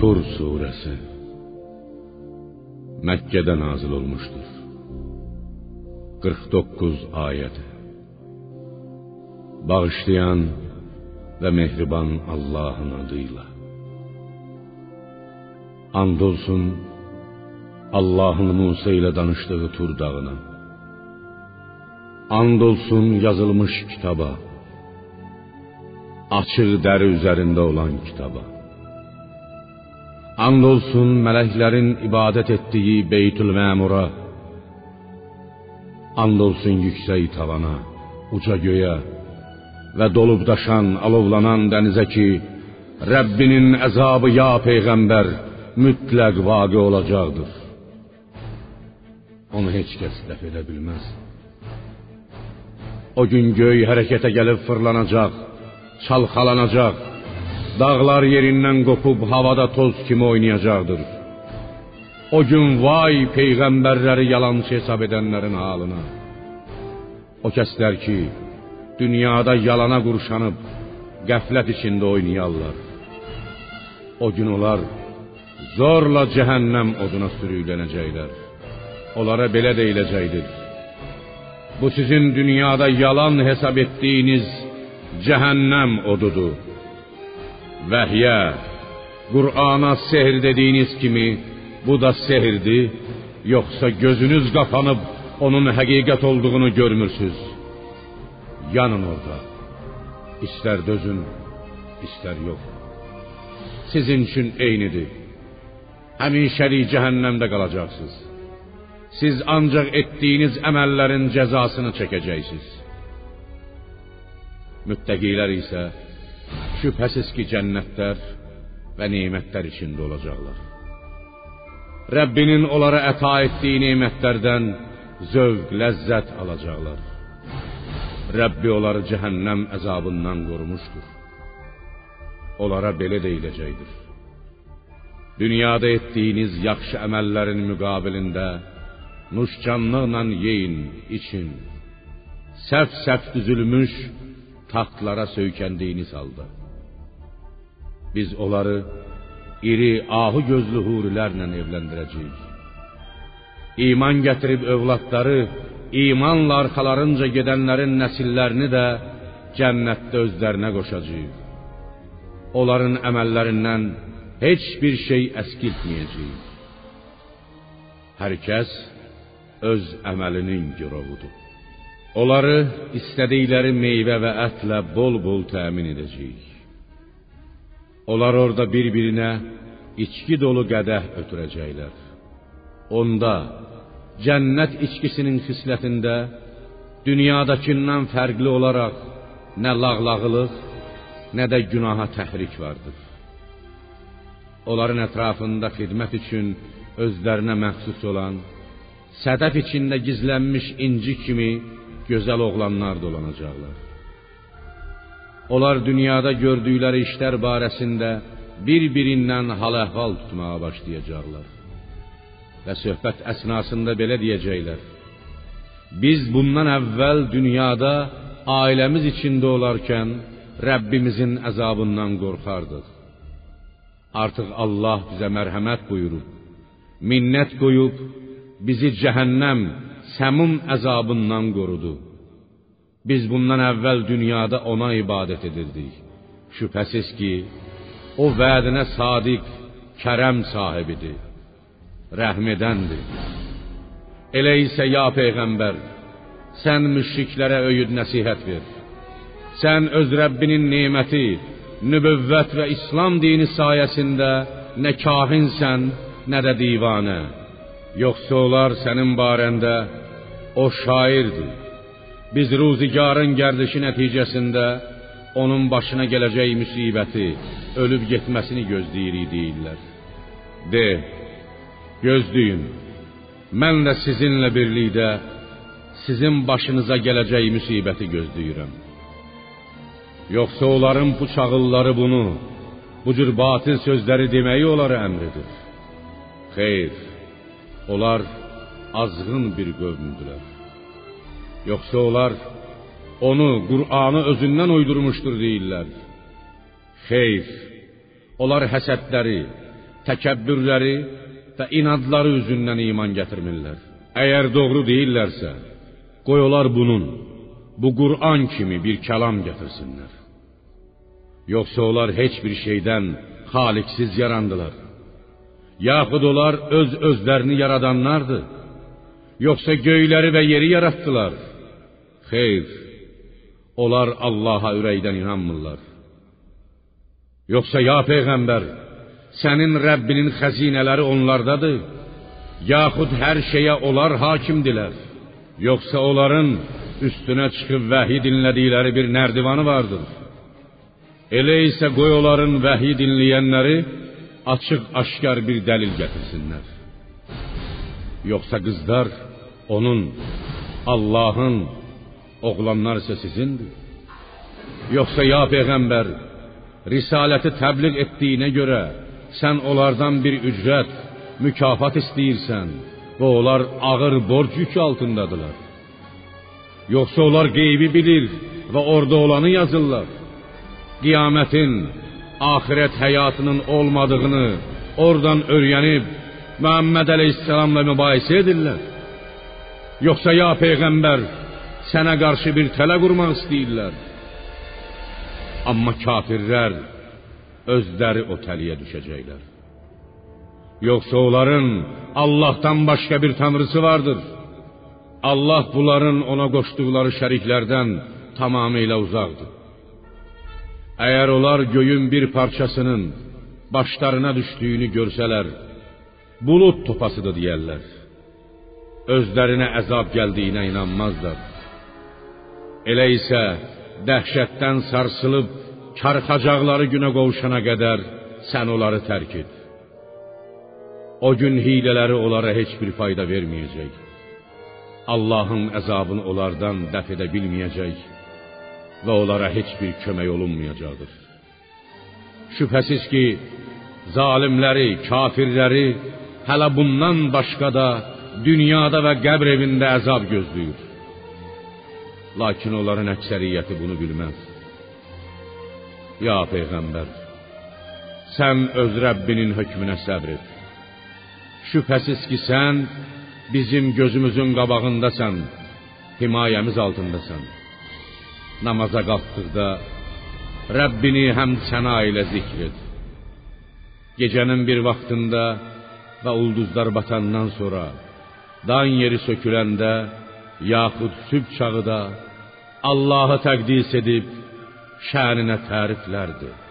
Tur suresi Mekke'de nazil olmuştur. 49 ayet. Bağışlayan ve mehriban Allah'ın adıyla. Andolsun Allah'ın Musa ile danıştığı Tur dağına. Andolsun yazılmış kitaba. Açıq dəri üzərində olan kitaba. And olsun mələklərin ibadət etdiyi Beytül Məmura. And olsun yüksək tavana, uca göyə və dolub daşan, alovlanan dənizə ki, Rəbbinin əzabı ya peyğəmbər mütləq vaqe olacaqdır. Onu heç kəs dəf edə bilməz. O gün göy hərəkətə gəlib fırlanacaq, çalxalanacaq. Dağlar yerindən qopub havada toz kimi oynayacaqdır. O gün vay peyğəmbərləri yalançı hesab edənlərin halına. O kəslər ki, dünyada yalana qurşanıb qəflət içində oynayarlar. O gün onlar zorla cəhənnəm oduna sürüklənəcəklər. Onlara belə deyiləcəkdir. Bu sizin dünyada yalan hesab etdiyiniz cəhənnəm odudur. Vəhyə, Qur'ana sehr dediyiniz kimi bu da sehirdir, yoxsa gözünüz qapanıb onun həqiqət olduğunu görmürsüz. Yanın orada. İstər dözün, istər yox. Sizin üçün eynidir. Həmişəlik cəhənnəmdə qalacaqsınız. Siz ancaq etdiyiniz əməllərin cəzasını çəkəcəksiniz. Müttəqilər isə şübhəsiz ki, cənnətlər və nemətlər içində olacaqlar. Rəbbinin onlara əta etdiyi nemətlərdən zövq, ləzzət alacaqlar. Rəbbi onları cəhənnəm əzabından qorumuşdur. Onlara belə deyiləcəkdir. Dünyada etdiyiniz yaxşı əməllərin müqabilində nuşcanlıqla yeyin, için. Səf-səf düzülmüş taxtlara söykəndiyiniz halda. Biz onları iri ahu gözlü hurilərlə evləndirəcəyik. İman gətirib övladları, imanla arxalarınca gedənlərin nəsillərini də cənnətdə özlərinə qoşacağıq. Onların əməllərindən heç bir şey əskiltməyəcəyik. Hər kəs öz əməlinin girovudur. Onları istədikləri meyvə və ətlə bol-bol təmin edəcəyik. Onlar orada bir-birinə içki dolu qədəh ötürəcəklər. Onda cənnət içkisinin xislətində dünyadakindən fərqli olaraq nə lağlağılıq, nə də günaha təhrik vardır. Onların ətrafında xidmət üçün özlərinə məxsus olan sədəf içində gizlənmiş inci kimi gözəl oğlanlar dolanacaqlar. Onlar dünyada gördükləri işlər barəsində bir-birindən hal-əhval tutmağa başlayacaqlar. Və söhbət əsnasında belə deyəcəklər: Biz bundan əvvəl dünyada ailəmiz içində olarkən Rəbbimizin əzabından qorxardıq. Artıq Allah bizə mərhəmət buyurub, minnət qoyub bizi cəhənnəm səmum əzabından qorudu. Biz bundan əvvəl dünyada ona ibadət edirdik. Şübhəsiz ki, o vədinə sadiq, kərəm sahibidir. Rəhm edəndir. Elə isə ya peyğəmbər, sən müşriklərə öyüd nəsihət ver. Sən öz Rəbbinin neməti, nübüvvət və İslam dini sayəsində nə kahinsən, nə də divanə. Yoxsa onlar sənin barəndə o şairdir. Biz ruzigarın gərdişi nəticəsində onun başına gələcək müsibəti, ölüb getməsini gözləyirik deyirlər. De, gözləyin. Mən də sizinlə birlikdə sizin başınıza gələcək müsibəti gözləyirəm. Yoxsa onların bu çağılları bunu, bu cür batil sözləri deməyi onlara əmr edir. Xeyr, onlar azğın bir qövmdülər. Yoxsa onlar onu, Qur'anı özündən uydurmuşdur deyirlər. Xeyr, onlar həsədləri, təkəbbürləri və inadları üzündən iman gətirmirlər. Əgər doğru deyirlərsə, qoy onlar bunun, bu Qur'an kimi bir kəlam gətirsinlər. Yoxsa onlar heç bir şeydən xaliqsiz yarandılar. Yaxud onlar öz özlərini yaradanlardır. Yoxsa göyləri və yeri yaratdılar. Xeyr, onlar Allaha ürəkdən inanmırlar. Yoxsa ya peyğəmbər, sənin Rəbbinin xəzinələri onlardadır, yaxud hər şeyə onlar hakimdilər. Yoxsa onların üstünə çıxıb vəhi dinlədikləri bir nərdivanı vardır. Elə isə qoy onların vəhi dinləyənləri açıq-aşkar bir dəlil gətirsinlər. Yoxsa qızlar onun, Allahın, oğlanlar isə sizindir. Yoxsa ya peyğəmbər, risaləti təbliğ etdiyinə görə sən onlardan bir ücret, mükafat istəyirsən və onlar ağır borc yükü altındadılar. Yoxsa onlar qeybi bilir və orada olanı yazırlar. Qiyamətin, axirət həyatının olmadığını oradan öyrənib Məhəmməd əleyhissalamla mübahisə edirlər. Yoxsa ya peyğəmbər sənə qarşı bir tələ qurmaq istəyirlər. Amma kafirlər özləri o təliyə düşəcəklər. Yoxsa onların Allahdan başqa bir tanrısı vardır. Allah bunların ona qoşduqları şəriklərdən tamamilə uzaqdır. Əgər onlar göyün bir parçasının başlarına düşdüyünü görsələr, bulut topasıdır deyərlər. Özlərinə əzab gəldiyinə inanmazlar. Elə isə dəhşətdən sarsılıb karxacaqları günə qovuşana qədər sən onları tərk et. O gün hilələri onlara heç bir fayda verməyəcək. Allahın əzabını onlardan dəf edə bilməyəcək və onlara heç bir kömək olunmayacaqdır. Şübhəsiz ki, zalimləri, kafirləri hələ bundan başqa da dünyada və qəbr evində əzab gözləyir. Lakin onların əksəriyyəti bunu bilməz. Ya peyğəmbər, sən öz Rəbbinin hökmünə səbr et. Şübhəsiz ki, sən bizim gözümüzün qabağındasan, himayəmiz altındasan. Namaza qalxdıqda Rəbbini həm səna ilə zikr et. Gecənin bir vaxtında və ulduzlar batandan sonra, dan yeri söküləndə, yaxud sübh çağı da Allahı təqdis edib şəninə təriflərdir.